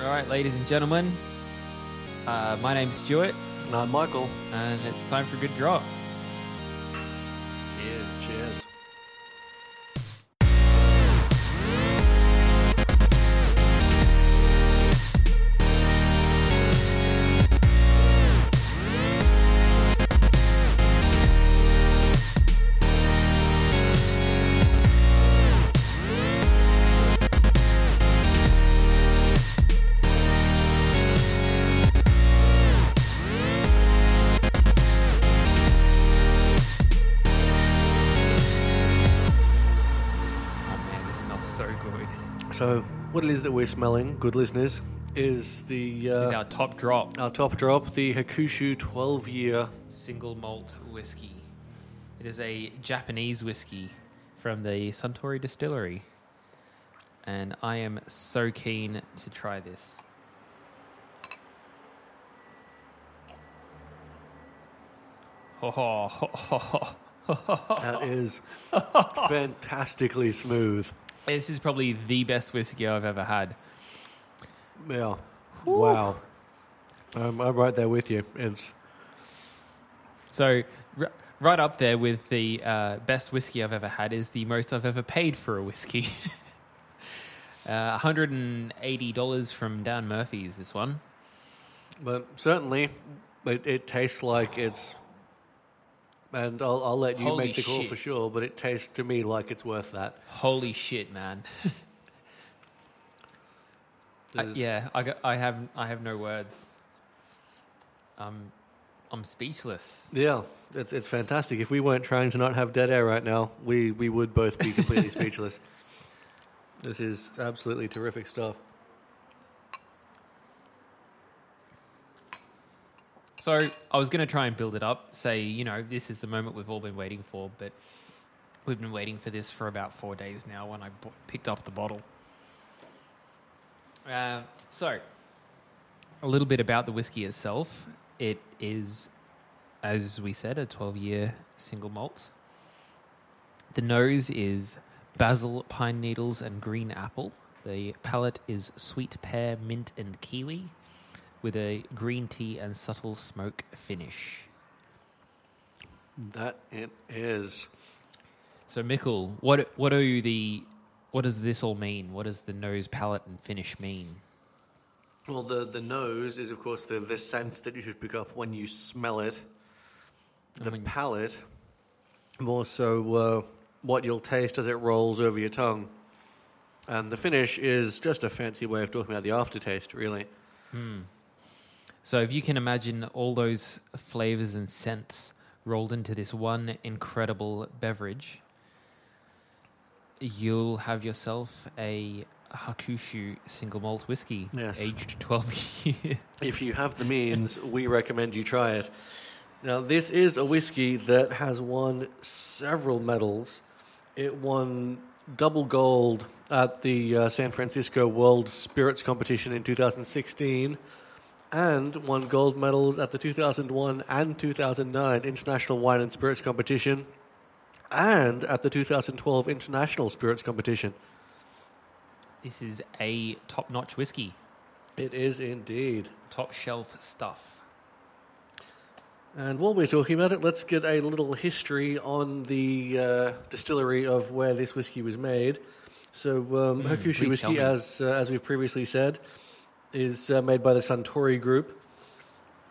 All right, ladies and gentlemen, uh, my name's Stuart, And I'm Michael. and it's time for a good drop. What it is that we're smelling, good listeners, is the uh, It's our top drop our top drop, the Hakushu 12 year. single malt whiskey. It is a Japanese whiskey from the Suntory distillery. And I am so keen to try this. Ho ho ho ho ho. That is fantastically smooth. This is probably the best whiskey I've ever had. Yeah. Wow. Um, I'm right there with you. It's So, r- right up there with the uh, best whiskey I've ever had is the most I've ever paid for a whiskey. uh, $180 from Dan Murphy's, this one. but certainly it, it tastes like it's. And I'll, I'll let you Holy make the call shit. for sure, but it tastes to me like it's worth that. Holy shit, man. I- There's- yeah, I, got, I, have, I have no words. Um, I'm speechless. Yeah, it's, it's fantastic. If we weren't trying to not have dead air right now, we, we would both be completely speechless. This is absolutely terrific stuff. So I was going to try and build it up, say, you know, this is the moment we've all been waiting for, but we've been waiting for this for about four days now when I b- picked up the bottle. Uh, so, a little bit about the whiskey itself. It is, as we said, a 12 year single malt. The nose is basil, pine needles, and green apple. The palate is sweet pear, mint, and kiwi with a green tea and subtle smoke finish. That it is. So, Mikkel, what what are you the what does this all mean? What does the nose, palate, and finish mean? Well, the, the nose is, of course, the, the sense that you should pick up when you smell it. The I mean- palate, more so uh, what you'll taste as it rolls over your tongue. And the finish is just a fancy way of talking about the aftertaste, really. So, if you can imagine all those flavors and scents rolled into this one incredible beverage, you'll have yourself a Hakushu single malt whiskey, Yes. aged twelve years. If you have the means, we recommend you try it. Now, this is a whiskey that has won several medals. It won double gold at the uh, San Francisco World Spirits Competition in 2016 and won gold medals at the 2001 and 2009 International Wine and Spirits Competition and at the 2012 International Spirits Competition. This is a top-notch whiskey, It is indeed. top shelf stuff. And while we're talking about it, let's get a little history on the uh, distillery of where this whiskey was made. So, um, Mm, whiskey, as uh, as we've previously said, is uh, made by the Suntory Group,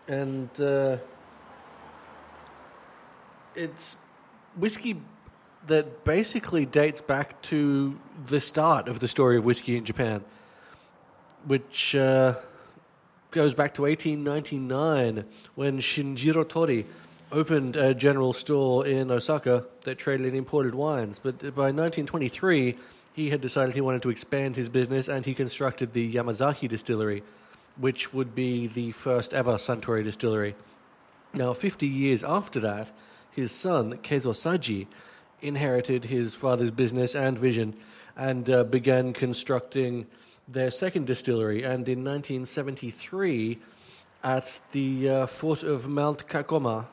and uh, it's whiskey that basically dates back to the start of the story of whiskey in Japan, which uh, goes back to 1899 when Shinjiro Torii opened a general store in Osaka that traded in imported wines. But by 1923, he had decided he wanted to expand his business and he constructed the Yamazaki distillery, which would be the first ever Suntory distillery. Now, 50 years after that, his son, Keizo Saji, inherited his father's business and vision and uh, began constructing their second distillery. And in 1973, at the uh, foot of Mount Kaikoma,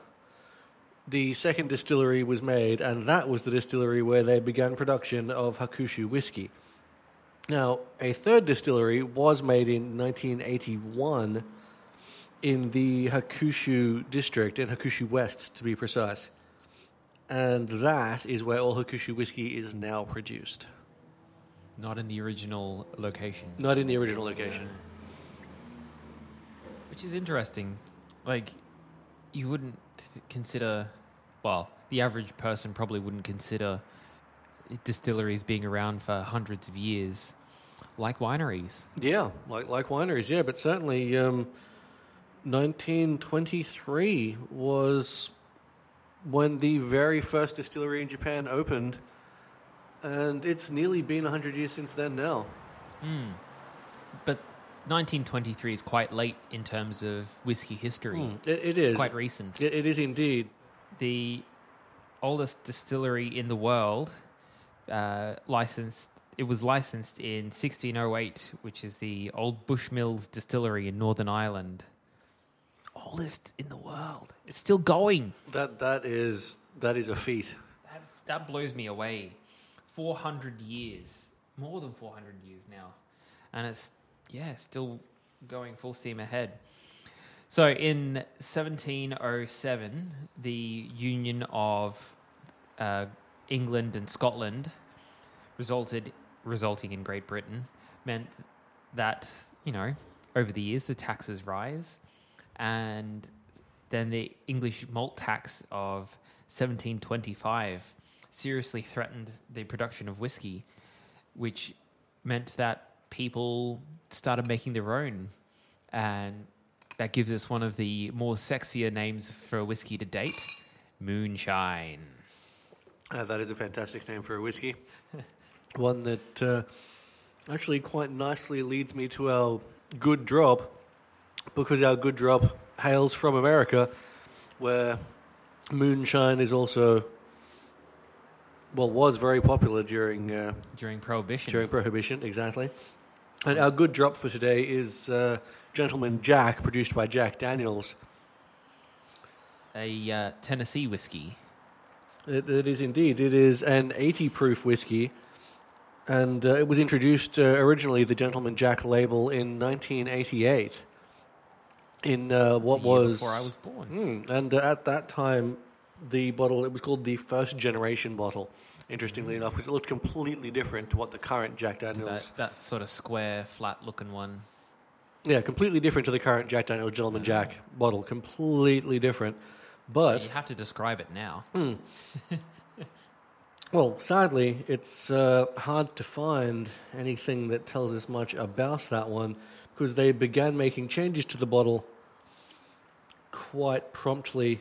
the second distillery was made, and that was the distillery where they began production of Hakushu whiskey. Now, a third distillery was made in 1981 in the Hakushu district, in Hakushu West to be precise. And that is where all Hakushu whiskey is now produced. Not in the original location. Not in the original location. Which is interesting. Like, you wouldn't consider, well, the average person probably wouldn't consider distilleries being around for hundreds of years like wineries. Yeah, like like wineries, yeah, but certainly um, 1923 was when the very first distillery in Japan opened, and it's nearly been 100 years since then now. But 1923 is quite late in terms of whiskey history. Mm, it, it is. It's quite recent. It, it is indeed. the oldest distillery in the world uh, licensed it was licensed in 1608 which is the old bushmills distillery in northern ireland oldest in the world it's still going That that is that is a feat. that, that blows me away 400 years more than 400 years now and it's yeah still going full steam ahead. So in 1707 the union of uh, england and scotland resulted resulting in great britain meant that you know over the years the taxes rise and then the English malt tax of 1725 seriously threatened the production of whiskey, which meant that people started making their own. And that gives us one of the more sexier names for a whiskey to date Moonshine. Uh, that is a fantastic name for a whiskey. One that uh, actually quite nicely leads me to our good drop, because our good drop hails from America, where moonshine is also, well, was very popular during uh, During Prohibition. during Prohibition, exactly. And our good drop for today is uh, Gentleman Jack, produced by Jack Daniels. a uh, Tennessee whiskey. It, it is indeed. It is an 80 proof whiskey, and uh, it was introduced uh, originally the Gentleman Jack label in 1988. In uh, what was before I was born. Hmm, and uh, at that time, the bottle it was called the first generation bottle. Interestingly enough, because it looked completely different to what the current Jack Daniels. That, that sort of square, flat looking one. Yeah, completely different to the current Jack Daniels Gentleman Jack bottle. Completely different. But You have to describe it now. Well, sadly, it's uh, hard to find anything that tells us much about that one because they began making changes to the bottle quite promptly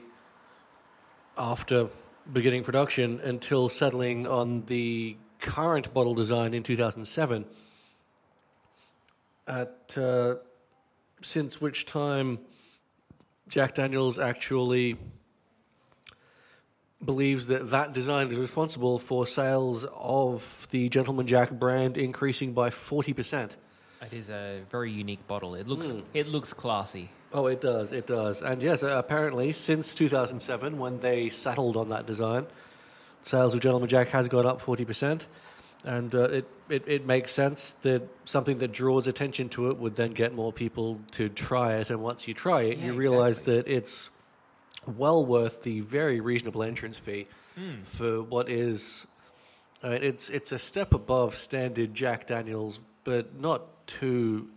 after beginning production until settling on the current bottle design in 2007. At uh, since which time Jack Daniels actually believes that that design is responsible for sales of the Gentleman Jack brand increasing by 40%. It is a very unique bottle. It looks Hmm. it looks classy. Oh, it does, it does. And yes, uh, apparently since 2007, when they settled on that design, sales of Gentleman Jack has gone up 40%. And uh, it, it, it makes sense that something that draws attention to it would then get more people to try it. And once you try it, Yeah, you realize exactly. that it's well worth the very reasonable entrance fee for what is. It's it's a step above standard Jack Daniels, but not too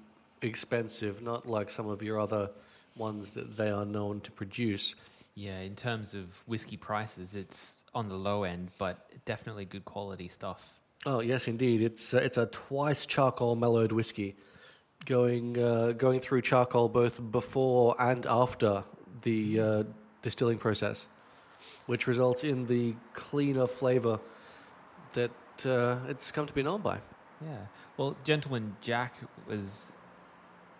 expensive. Not like some of your other ones that they are known to produce. Yeah, in terms of whiskey prices, it's on the low end, but definitely good quality stuff. Oh yes, indeed. It's uh, it's a twice charcoal mellowed whiskey, going uh, going through charcoal both before and after the uh, distilling process, which results in the cleaner flavour that uh, it's come to be known by. Yeah. Well, Gentleman Jack was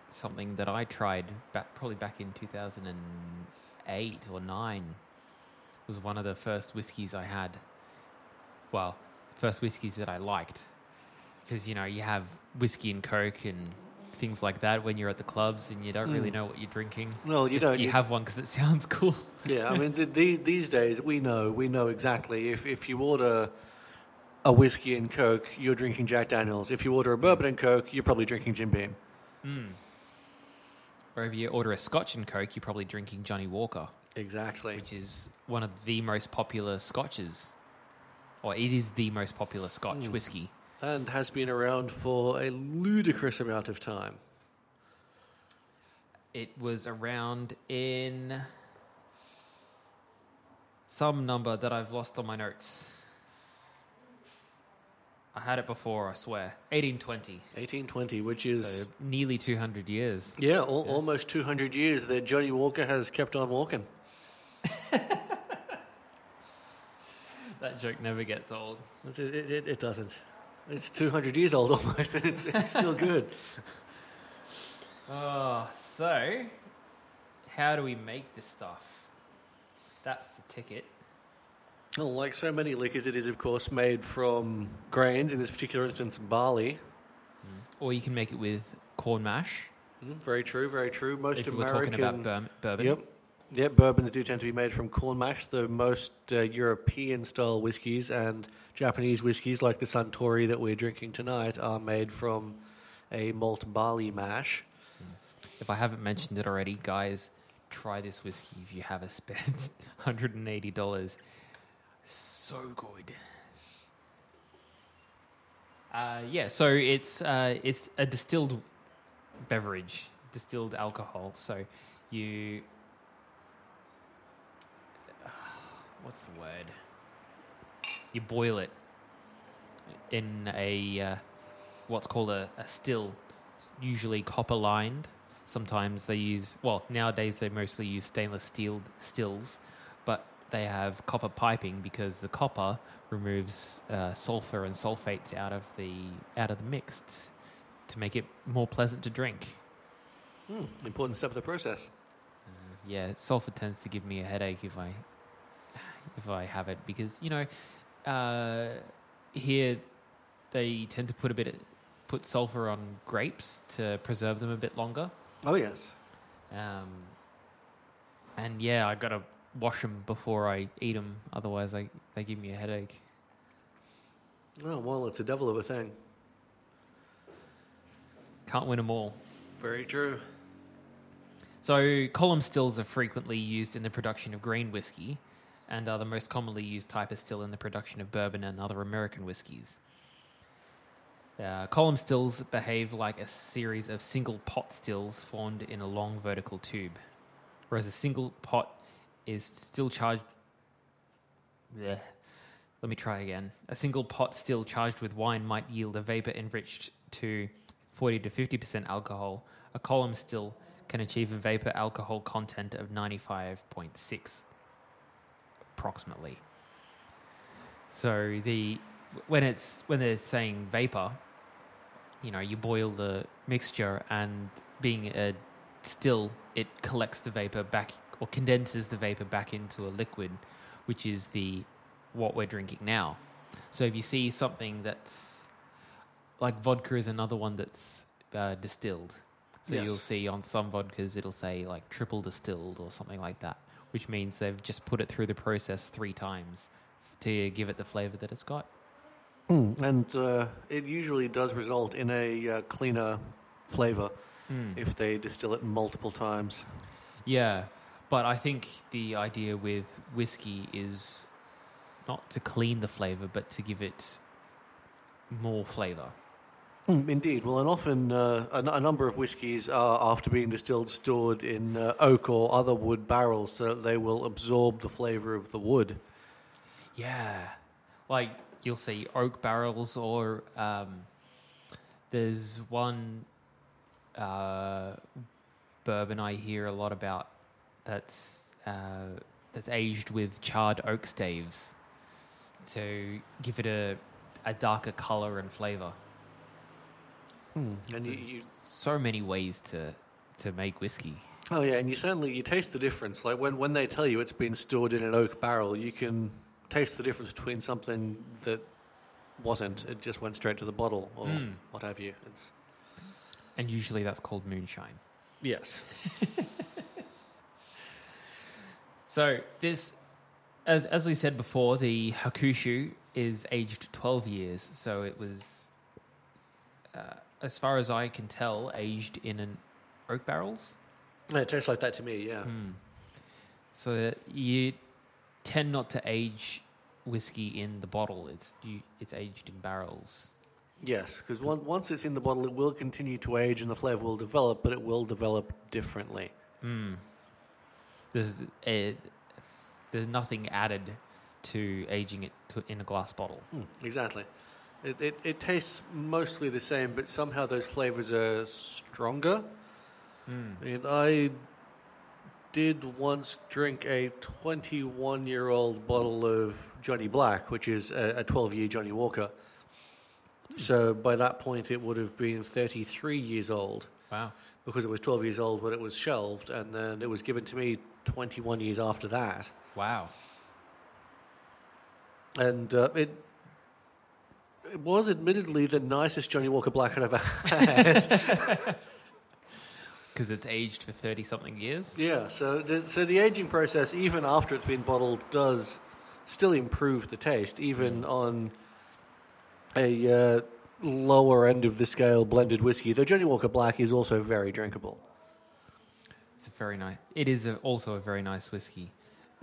something that I tried back probably back in 2008 or 9. It was one of the first whiskies I had. Well, first whiskies that I liked. Because, you know, you have whiskey and coke and things like that when you're at the clubs and you don't really Mm. know what you're drinking. Well, you Just- don't. You You- have one because it sounds cool. Yeah, I mean, th- these these days we know we know exactly if if you order a whiskey and Coke, you're drinking Jack Daniels. If you order a bourbon and Coke, you're probably drinking Jim Beam. Or if you order a Scotch and Coke, you're probably drinking Johnnie Walker, Exactly. which is one of the most popular Scotches, or it is the most popular Scotch Mm. whiskey. And has been around for a ludicrous amount of time. It was around in some number that I've lost on my notes. I had it before, I swear. 1820. 1820, which is, So nearly 200 years. yeah, al- almost 200 years that Johnnie Walker has kept on walking. That joke never gets old. It, it, it, it doesn't. It's 200 years old almost, and it's, it's still good. Oh, so how do we make this stuff? That's the ticket. Well, like so many liquors, it is, of course, made from grains, in this particular instance, barley. Or you can make it with corn mash. Mm, very true, very true. Most if we're American. talking about bourbon. bourbon. Yep. Yep, bourbons do tend to be made from corn mash. The most uh, European style whiskies and Japanese whiskies, like the Suntory that we're drinking tonight, are made from a malt barley mash. If I haven't mentioned it already, guys, try this whiskey if you have a spare $180. So good. Uh, yeah, so it's uh, it's a distilled beverage, distilled alcohol. So you, what's the word? You boil it in a uh, what's called a, a still, usually copper lined. Sometimes they use well nowadays they mostly use stainless steel stills, but they have copper piping because the copper removes uh, sulfur and sulfates out of the out of the mix to make it more pleasant to drink. Hmm, important step of the process. Yeah, sulfur tends to give me a headache if I if I have it because you know uh, here they tend to put a bit of, put sulfur on grapes to preserve them a bit longer. Oh, yes. Um, and yeah, I gotta wash them before I eat them, otherwise I, they give me a headache. Oh, well, it's a devil of a thing. Can't win them all. Very true. So, column stills are frequently used in the production of grain whiskey and are the most commonly used type of still in the production of bourbon and other American whiskies. Uh, column stills behave like a series of single pot stills formed in a long vertical tube, whereas a single pot is still charged. Bleh. Let me try again. A single pot still charged with wine might yield a vapor enriched to 40 to 50% alcohol. A column still can achieve a vapor alcohol content of 95.6 approximately. So the when it's when they're saying vapor, you know, you boil the mixture and being a still it collects the vapor back or condenses the vapor back into a liquid, which is the what we're drinking now. So if you see something that's like vodka is another one that's uh, distilled. So Yes. you'll see on some vodkas it'll say like triple distilled or something like that, which means they've just put it through the process three times to give it the flavor that it's got. Hmm, And uh, it usually does result in a uh, cleaner flavor if they distill it multiple times. Yeah, but I think the idea with whiskey is not to clean the flavor, but to give it more flavor. Mm, Indeed. Well, and often uh, a, n- a number of whiskies are, after being distilled, stored in uh, oak or other wood barrels so that they will absorb the flavor of the wood. Yeah, like you'll see oak barrels, or um, there's one uh, bourbon I hear a lot about that's uh, that's aged with charred oak staves to give it a a darker color and flavor. And you, you, so many ways to to make whiskey. oh yeah, and you certainly you taste the difference. Like when, when they tell you it's been stored in an oak barrel, you can taste the difference between something that wasn't. It just went straight to the bottle or Mm. what have you. It's, And usually that's called moonshine. yes. So this, as as we said before, the hakushu is aged 12 years, so it was, uh, as far as I can tell, aged in an oak barrels. Yeah, it tastes like that to me. Yeah. Hmm. So you tend not to age whiskey in the bottle. It's you, it's aged in barrels. Yes, because once it's in the bottle, it will continue to age and the flavor will develop, but it will develop differently. Mm. There's a, there's nothing added to aging it to, in a glass bottle. Mm, exactly. It, it, it tastes mostly the same, but somehow those flavors are stronger. Mm. And I did once drink a 21 year old bottle of Johnny Black, which is a 12 year Johnnie Walker. So by that point, it would have been 33 years old Wow. because it was 12 years old when it was shelved, and then it was given to me 21 years after that. Wow. And uh, it it was admittedly the nicest Johnnie Walker Black I've ever had. Because it's aged for 30 something years. yeah, so the, so the aging process, even after it's been bottled, does still improve the taste, even on a uh, lower end of the scale blended whiskey. Though Johnnie Walker Black is also very drinkable. It's a very nice. It is a, also a very nice whiskey.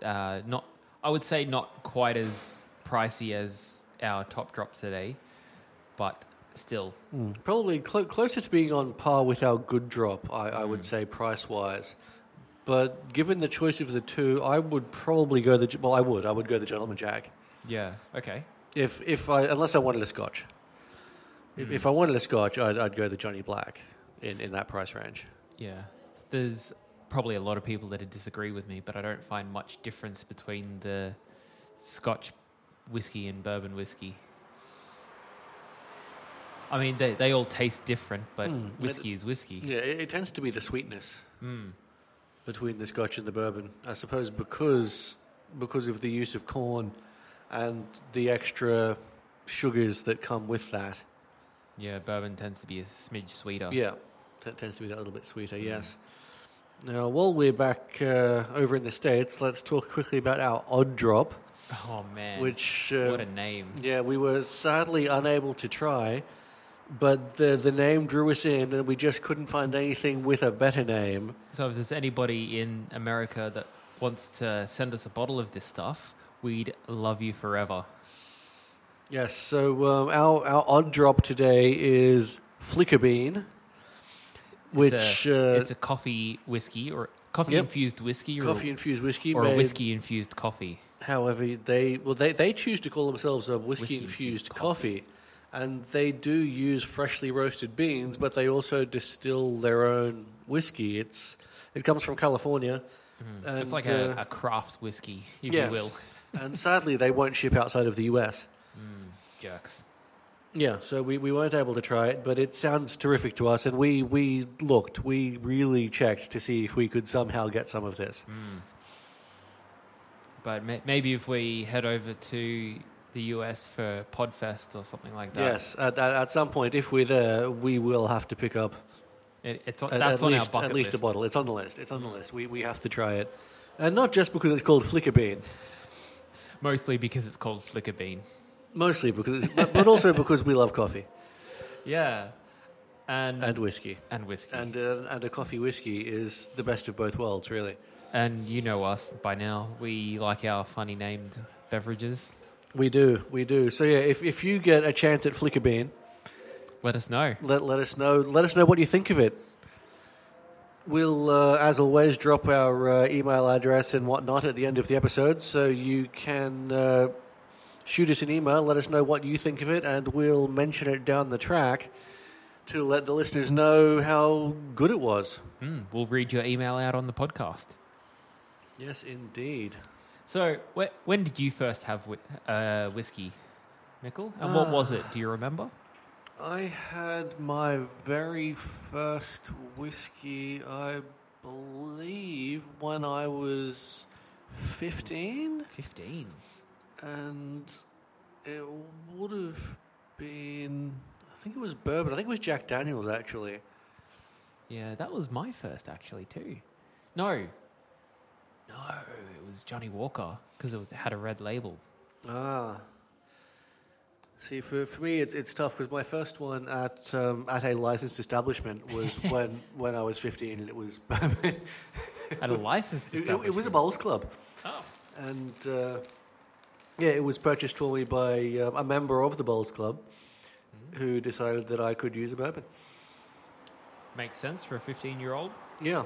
Uh, not, I would say, not quite as pricey as our top drop today, but still, Probably clo- closer to being on par with our good drop, I, I would say, price wise. But given the choice of the two, I would probably go the well. I would. I would go the Gentleman Jack yeah. Okay. if if I unless I wanted a Scotch. If, if I wanted a Scotch, I'd, I'd go the Johnny Black in, in that price range. Yeah. There's probably a lot of people that disagree with me, but I don't find much difference between the Scotch whiskey and bourbon whiskey. I mean, they, they all taste different, but Hmm. whiskey is whiskey. Yeah, it, it tends to be the sweetness Mm. between the Scotch and the bourbon. I suppose because because of the use of corn and the extra sugars that come with that. Yeah, bourbon tends to be a smidge sweeter. Yeah, t- tends to be that little bit sweeter. Yes. Now, while we're back uh, over in the states, let's talk quickly about our odd drop, Oh man, which uh, what a name! yeah we were sadly unable to try, but the the name drew us in, and we just couldn't find anything with a better name. So if there's anybody in America that wants to send us a bottle of this stuff, we'd love you forever. Yes. So um, our our odd drop today is Flicker Bean, which it's a, uh, it's a coffee whiskey or coffee Yep. infused whiskey or, coffee infused whiskey, or a whiskey infused coffee. However, they well they, they choose to call themselves a whiskey, infused infused coffee. and they do use freshly roasted beans, but they also distill their own whiskey. It's it comes from California, Mm. it's like and, a, uh, a craft whiskey, if yes. you will. and sadly they won't ship outside of the US. Mm, jerks. Yeah, so we, we weren't able to try it, but it sounds terrific to us, and we, we looked, we really checked to see if we could somehow get some of this. Mm. But may, maybe if we head over to the US for Podfest or something like that. Yes, at, at, at some point, if we're there, we will have to pick up It, it's on, At- that's at on least, our bucket at least list. a bottle. It's on the list. It's on the list. We we have to try it, and not just because it's called Flicker Bean, Mostly because it's called Flicker Bean. Mostly because, but, but also because we love coffee Yeah. And and whiskey, and whiskey. and uh, and a coffee whiskey is the best of both worlds, really. And you know us by now. We like our funny named beverages. We do, we do. So yeah, if if you get a chance at Flicker Bean, Let us know. let let us know. Let us know what you think of it. We'll, uh, as always, drop our uh, email address and whatnot at the end of the episode, so you can uh, shoot us an email. Let us know what you think of it, and we'll mention it down the track to let the listeners know how good it was. Mm, we'll read your email out on the podcast. Yes, indeed. So, wh- when did you first have whi- uh, whiskey, Mickle? And what was it? Do you remember? I had my very first whiskey, I believe, when I was fifteen. 15. And it would have been I think it was bourbon. I think it was Jack Daniels actually. Yeah, that was my first actually, too. No. No, it was Johnnie Walker because it had a red label. Ah. See, for, for me, it's, it's tough because my first one at um, at a licensed establishment was when when I was 15, and it was At a licensed it, it, it was a bowls club, Oh. and uh, yeah, it was purchased for me by uh, a member of the bowls club who decided that I could use a bourbon. Makes sense for a 15 year old. Yeah.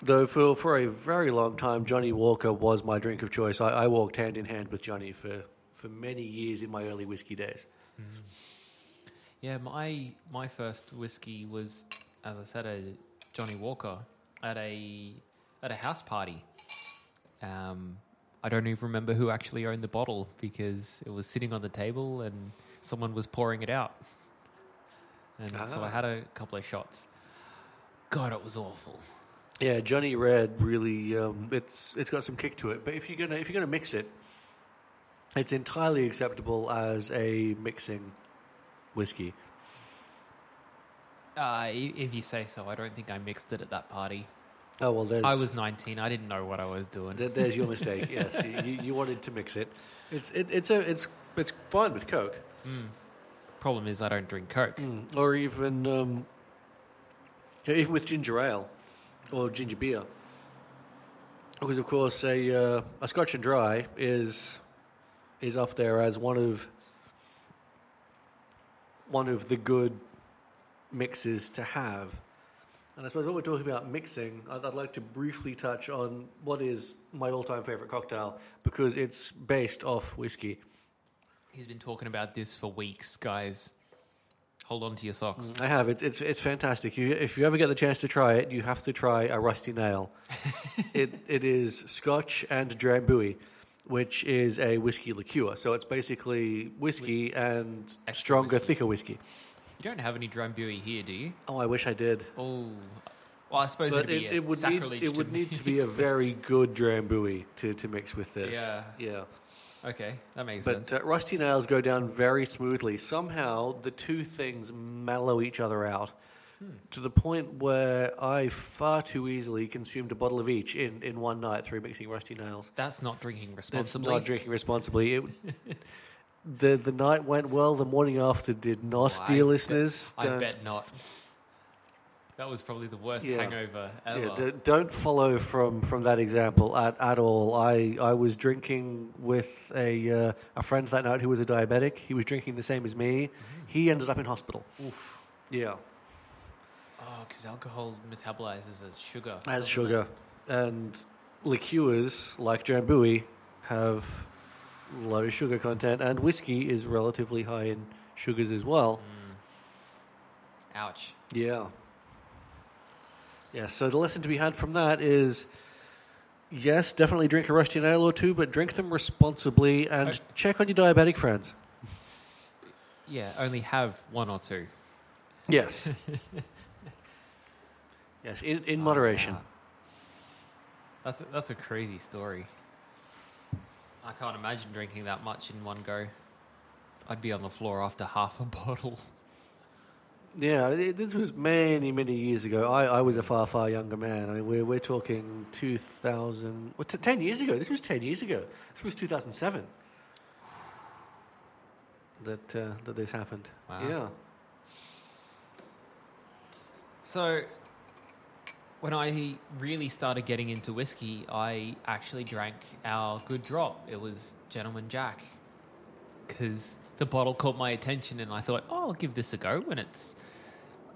Though for for a very long time, Johnnie Walker was my drink of choice. I, I walked hand in hand with Johnny for, for many years in my early whiskey days. Yeah, my my first whiskey was, as I said, a Johnnie Walker at a at a house party. Um, I don't even remember who actually owned the bottle because it was sitting on the table and someone was pouring it out, and so I Ah. had a couple of shots. God, it was awful. Yeah, Johnny Red really um, it's it's got some kick to it. But if you're gonna if you're gonna mix it, it's entirely acceptable as a mixing whiskey. Uh, if you say so, I don't think I mixed it at that party. Oh well, there's I was 19. I didn't know what I was doing. Th- there's your mistake. yes, you, you- wanted to mix it. It's it, it's a it's it's fine with Coke. Problem is, I don't drink Coke. Mm, or even um, even with ginger ale or ginger beer, because of course a uh, a Scotch and dry is is up there as one of one of the good mixes to have. And I suppose what we're talking about mixing, I'd, I'd like to briefly touch on what is my all-time favorite cocktail because it's based off whiskey. He's been talking about this for weeks, guys. Hold on to your socks. Mm, I have. It's it's it's fantastic. You, if you ever get the chance to try it, you have to try a rusty nail. it it is Scotch and Drambuie, which is a whiskey liqueur. So it's basically whiskey and extra stronger, whiskey. thicker whiskey. You don't have any Drambuie here, do you? Oh, I wish I did. Oh, well, I suppose But it, it would need it would to need to be a very good Drambuie to, to mix with this. Yeah. yeah. Okay, that makes But sense. uh, rusty nails go down very smoothly. Somehow the two things mellow each other out Hmm. to the point where I far too easily consumed a bottle of each in, in one night through mixing rusty nails. That's not drinking responsibly. That's not drinking responsibly. It, the the night went well. The morning after did not. Oh, I dear bet- listeners, I bet not. That was probably the worst Yeah. hangover ever. yeah, don't, don't follow from, from that example at, at all. I, I was drinking with a uh, a friend that night who was a diabetic. He was drinking the same as me. He ended up in hospital. Yeah. Oh, because alcohol metabolizes as sugar. as sugar. And liqueurs like Drambuie have low sugar content, and whiskey is relatively high in sugars as well. it? Ouch. Yeah. Yeah, so the lesson to be had from that is yes, definitely drink a rusty nail or two, but drink them responsibly and Okay. check on your diabetic friends. Yeah, only have one or two. Yes. yes, in, in moderation. Oh, wow. That's a, that's a crazy story. I can't imagine drinking that much in one go. I'd be on the floor after half a bottle. Yeah, it, this was many, many years ago. I, I was a far, far younger man. I mean, we're, we're talking 2000, well, t- 10 years ago. This was 10 years ago. This was 2007 that, uh, that this happened. Wow. Yeah. So, when I really started getting into whiskey, I actually drank our good drop. It was Gentleman Jack. Because the bottle caught my attention, and I thought, oh, I'll give this a go when it's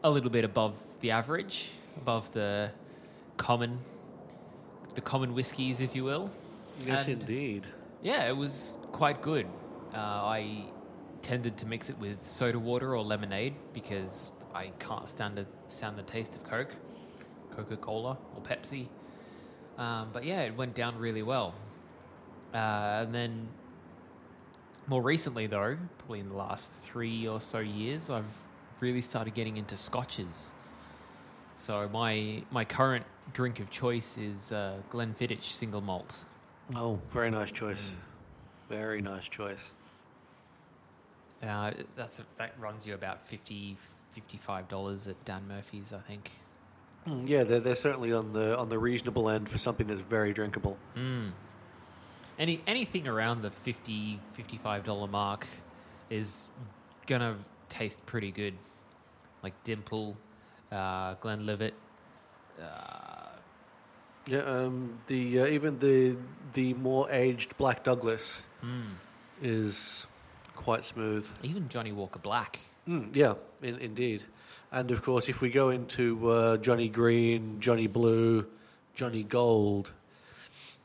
a little bit above the average, above the common, the common whiskies, if you will. Yes, And- indeed. Yeah, it was quite good. Uh, I tended to mix it with soda water or lemonade because I can't stand the, stand the taste of Coke, Coca Cola, or Pepsi. Um, but yeah, it went down really well. Uh, and then more recently, though, probably in the last three or so years, I've really started getting into scotches. So my my current drink of choice is uh, Glenfiddich single malt. Oh, very nice choice. Mm. Very nice choice. Uh, that's that runs you about 50 $55 at Dan Murphy's, I think. Mm, yeah, they're, they're certainly on the on the reasonable end for something that's very drinkable. Mm. Any anything around the 50 $55 mark is gonna taste pretty good, like Dimple, uh, Glenlivet. Uh, Yeah, um, the uh, even the the more aged Black Douglas mm, is quite smooth. even Johnnie Walker Black. Mm, yeah, in, indeed. And of course, if we go into uh, Johnny Green, Johnny Blue, Johnny Gold,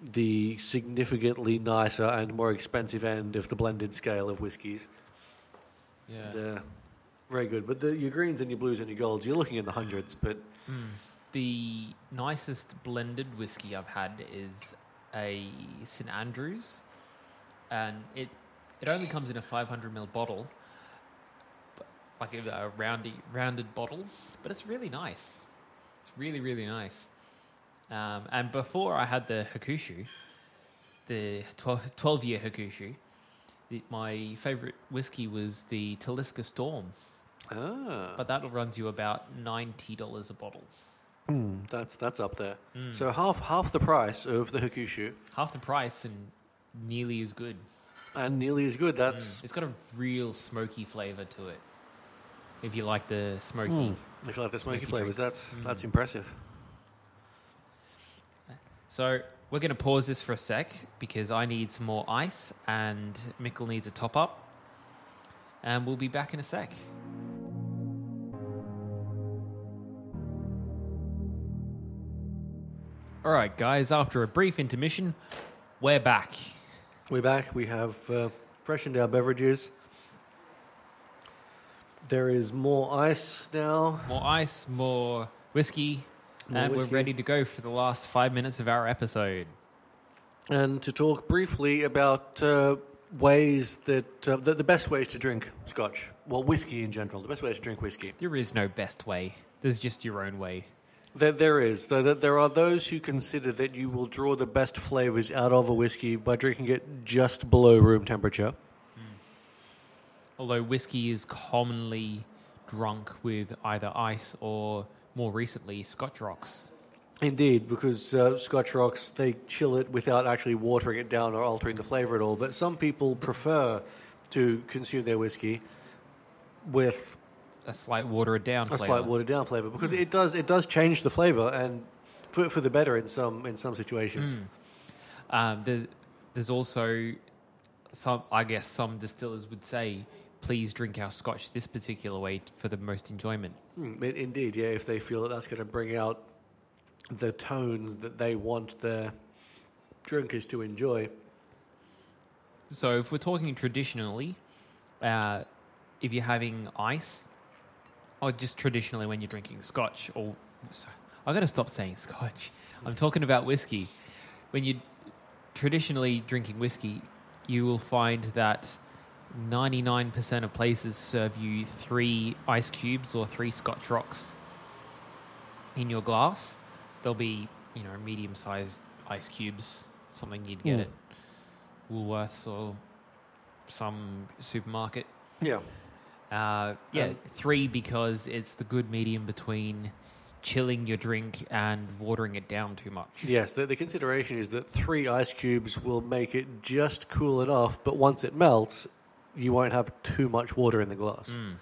the significantly nicer and more expensive end of the blended scale of whiskies, Yeah. they're very good. But the, your greens and your blues and your golds, you're looking in the hundreds. But Mm. The nicest blended whiskey I've had is a St Andrews, and it it only comes in a 500 ml bottle, like a, a roundy rounded bottle, but it's really nice. It's really really nice. Um, and before I had the Hakushu, the 12, 12 year Hakushu, the, my favorite whiskey was the Talisker Storm, ah, but that runs you about ninety dollars a bottle. mm, that's that's up there. Mm. So half half the price of the Hakushu, half the price and nearly as good. and nearly as good. That's Mm. It's got a real smoky flavor to it. If you like the smoky. Mm. If you like the smoky Smoky flavors, drinks. that's Mm. that's impressive. So we're going to pause this for a sec because I need some more ice and Mikkel needs a top up. And we'll be back in a sec. All right, guys, after a brief intermission, we're back. We're back. We have uh, freshened our beverages. There is more ice now. More ice, more whiskey, More and whiskey. we're ready to go for the last five minutes of our episode. And to talk briefly about uh, ways that uh, the, the best ways to drink scotch, well, whiskey in general, the best way to drink whiskey. There is no best way. There's just your own way. There, there is. Though that there are those who consider that you will draw the best flavors out of a whiskey by drinking it just below room temperature. Although whiskey is commonly drunk with either ice or, more recently, Scotch rocks. Indeed, because uh, Scotch rocks they chill it without actually watering it down or altering the flavor at all. But some people prefer to consume their whiskey with A slight watered down a flavor. slight watered down flavor because it does it does change the flavor and for, for the better in some in some situations. Mm. Um, there, there's also some, I guess, some distillers would say, please drink our Scotch this particular way for the most enjoyment. Mm, indeed, yeah. If they feel that that's going to bring out the tones that they want their drinkers to enjoy. So if we're talking traditionally, uh, if you're having ice, or just traditionally when you're drinking scotch, or sorry, I got to stop saying scotch. I'm talking about whiskey. When you're traditionally drinking whiskey, you will find that 99% of places serve you three ice cubes or three scotch rocks in your glass. There'll be, you know, medium-sized ice cubes, something you'd get Mm. at Woolworths or some supermarket. Yeah. Uh, yeah, Um, three because it's the good medium between chilling your drink and watering it down too much. Yes, the, the consideration is that three ice cubes will make it just cool enough, but once it melts, you won't have too much water in the glass. Mm,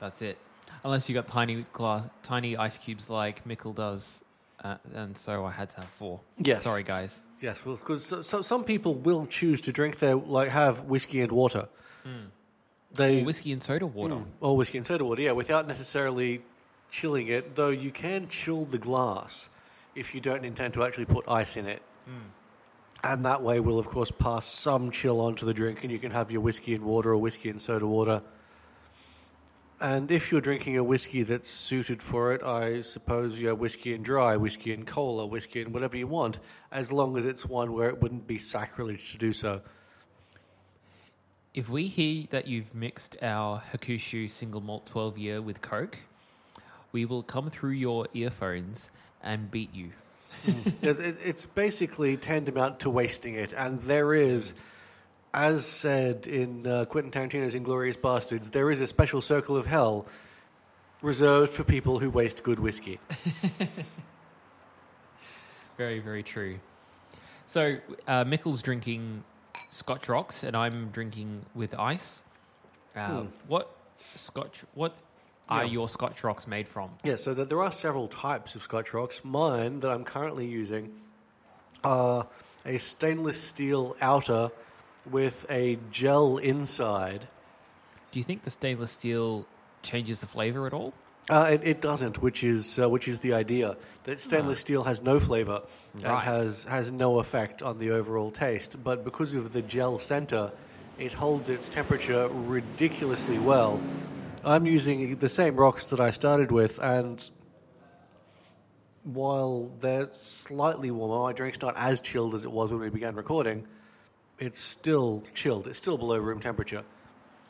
that's it. Unless you got tiny glass, tiny ice cubes like Mickle does, uh, and so I had to have four. Yes. Sorry, guys. Yes, well, because so, so, some people will choose to drink their like have whiskey and water. They Or whiskey and soda water. Mm, or whiskey and soda water, yeah, without necessarily chilling it. Though you can chill the glass if you don't intend to actually put ice in it, hmm. and that way will of course pass some chill onto the drink, and you can have your whiskey and water or whiskey and soda water. And if you're drinking a whiskey that's suited for it, I suppose you have whiskey and dry, whiskey and cola, whiskey and whatever you want, as long as it's one where it wouldn't be sacrilege to do so. If we hear that you've mixed our Hakushu single malt 12 year with Coke, we will come through your earphones and beat you. It- it- It's basically tantamount to wasting it, and there is, as said in uh, Quentin Tarantino's *Inglourious Basterds*, there is a special circle of hell reserved for people who waste good whiskey. Very, very true. So, uh, Mickle's drinking Scotch rocks, and I'm drinking with ice. Uh, What Scotch? What are Yeah. your Scotch rocks made from? Yeah, so that there are several types of Scotch rocks. Mine that I'm currently using are a stainless steel outer with a gel inside. Do you think the stainless steel changes the flavor at all? Uh, it, it doesn't, which is uh, which is the idea. That stainless steel has no flavor and has has no effect on the overall taste. But because of the gel center, it holds its temperature ridiculously well. I'm using the same rocks that I started with, and while they're slightly warmer, my drink's not as chilled as it was when we began recording. It's still chilled. It's still below room temperature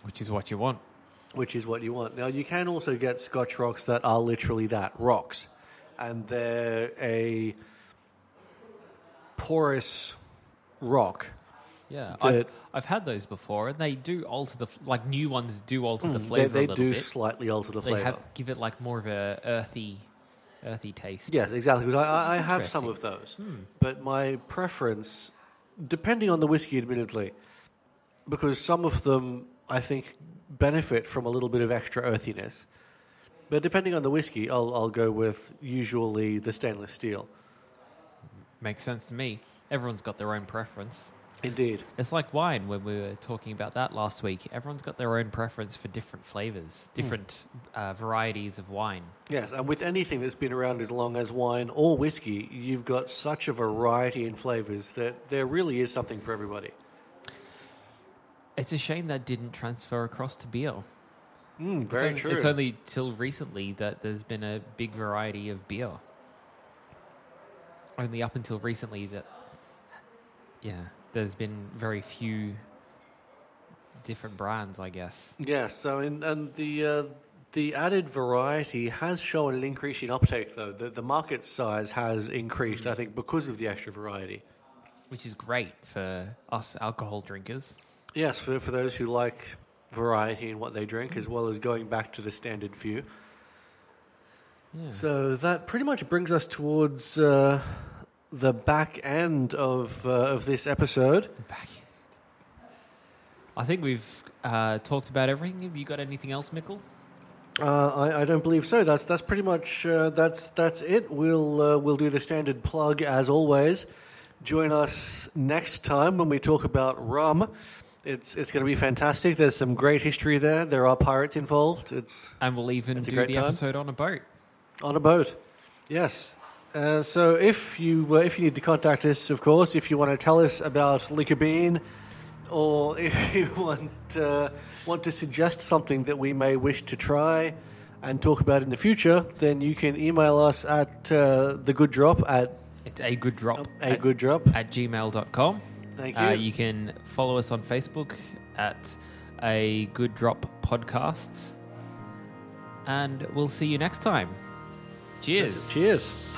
Which is what you want. which is what you want. Now, you can also get Scotch rocks that are literally that rocks, and they're a porous rock. Yeah, I've, I've had those before, and they do alter the like new ones do alter the hmm. flavor. they a little do bit. slightly alter the They flavor. have give it like more of a earthy, earthy taste. Yes, exactly. Because I, I, I have some of those, hmm. but my preference, depending on the whiskey, admittedly, because some of them I think benefit from a little bit of extra earthiness. But depending on the whiskey, I'll, I'll go with usually the stainless steel. Makes sense to me. Everyone's got their own preference. Indeed. It's like wine when we were talking about that last week. Everyone's got their own preference for different flavors, different uh, varieties of wine. Yes, and with anything that's been around as long as wine or whiskey, you've got such a variety in flavors that there really is something for everybody. It's a shame that didn't transfer across to beer. Mm, It's very only- true. It's only till recently that there's been a big variety of beer. Only up until recently that, yeah, there's been very few different brands, I guess. yes, so in, and the uh, the added variety has shown an increase in uptake, though. The, the market size has increased, I think, because of the extra variety. Which is great for us alcohol drinkers. Yes, for, for those who like variety in what they drink, as well as going back to the standard few. Yeah. So that pretty much brings us towards uh, the back end of uh, of this episode. Back. I think we've uh, talked about everything. Have you got anything else, Mickle? Uh, I, I don't believe so. That's that's pretty much uh, that's that's it. We'll uh, we'll do the standard plug as always. Join us next time when we talk about rum. It's it's going to be fantastic. There's some great history there. There are pirates involved. It's And we'll even do the time. episode on a boat. on a boat. Yes. Uh, so if you uh, if you need to contact us, of course, if you want to tell us about Liquor Bean, or if you want uh, want to suggest something that we may wish to try and talk about in the future, then you can email us at uh, the Good Drop at It's a good drop. a at, good drop. at gmail.com. Thank you. Uh, you can follow us on Facebook at a good drop podcast. And we'll see you next time. Cheers. Cheers.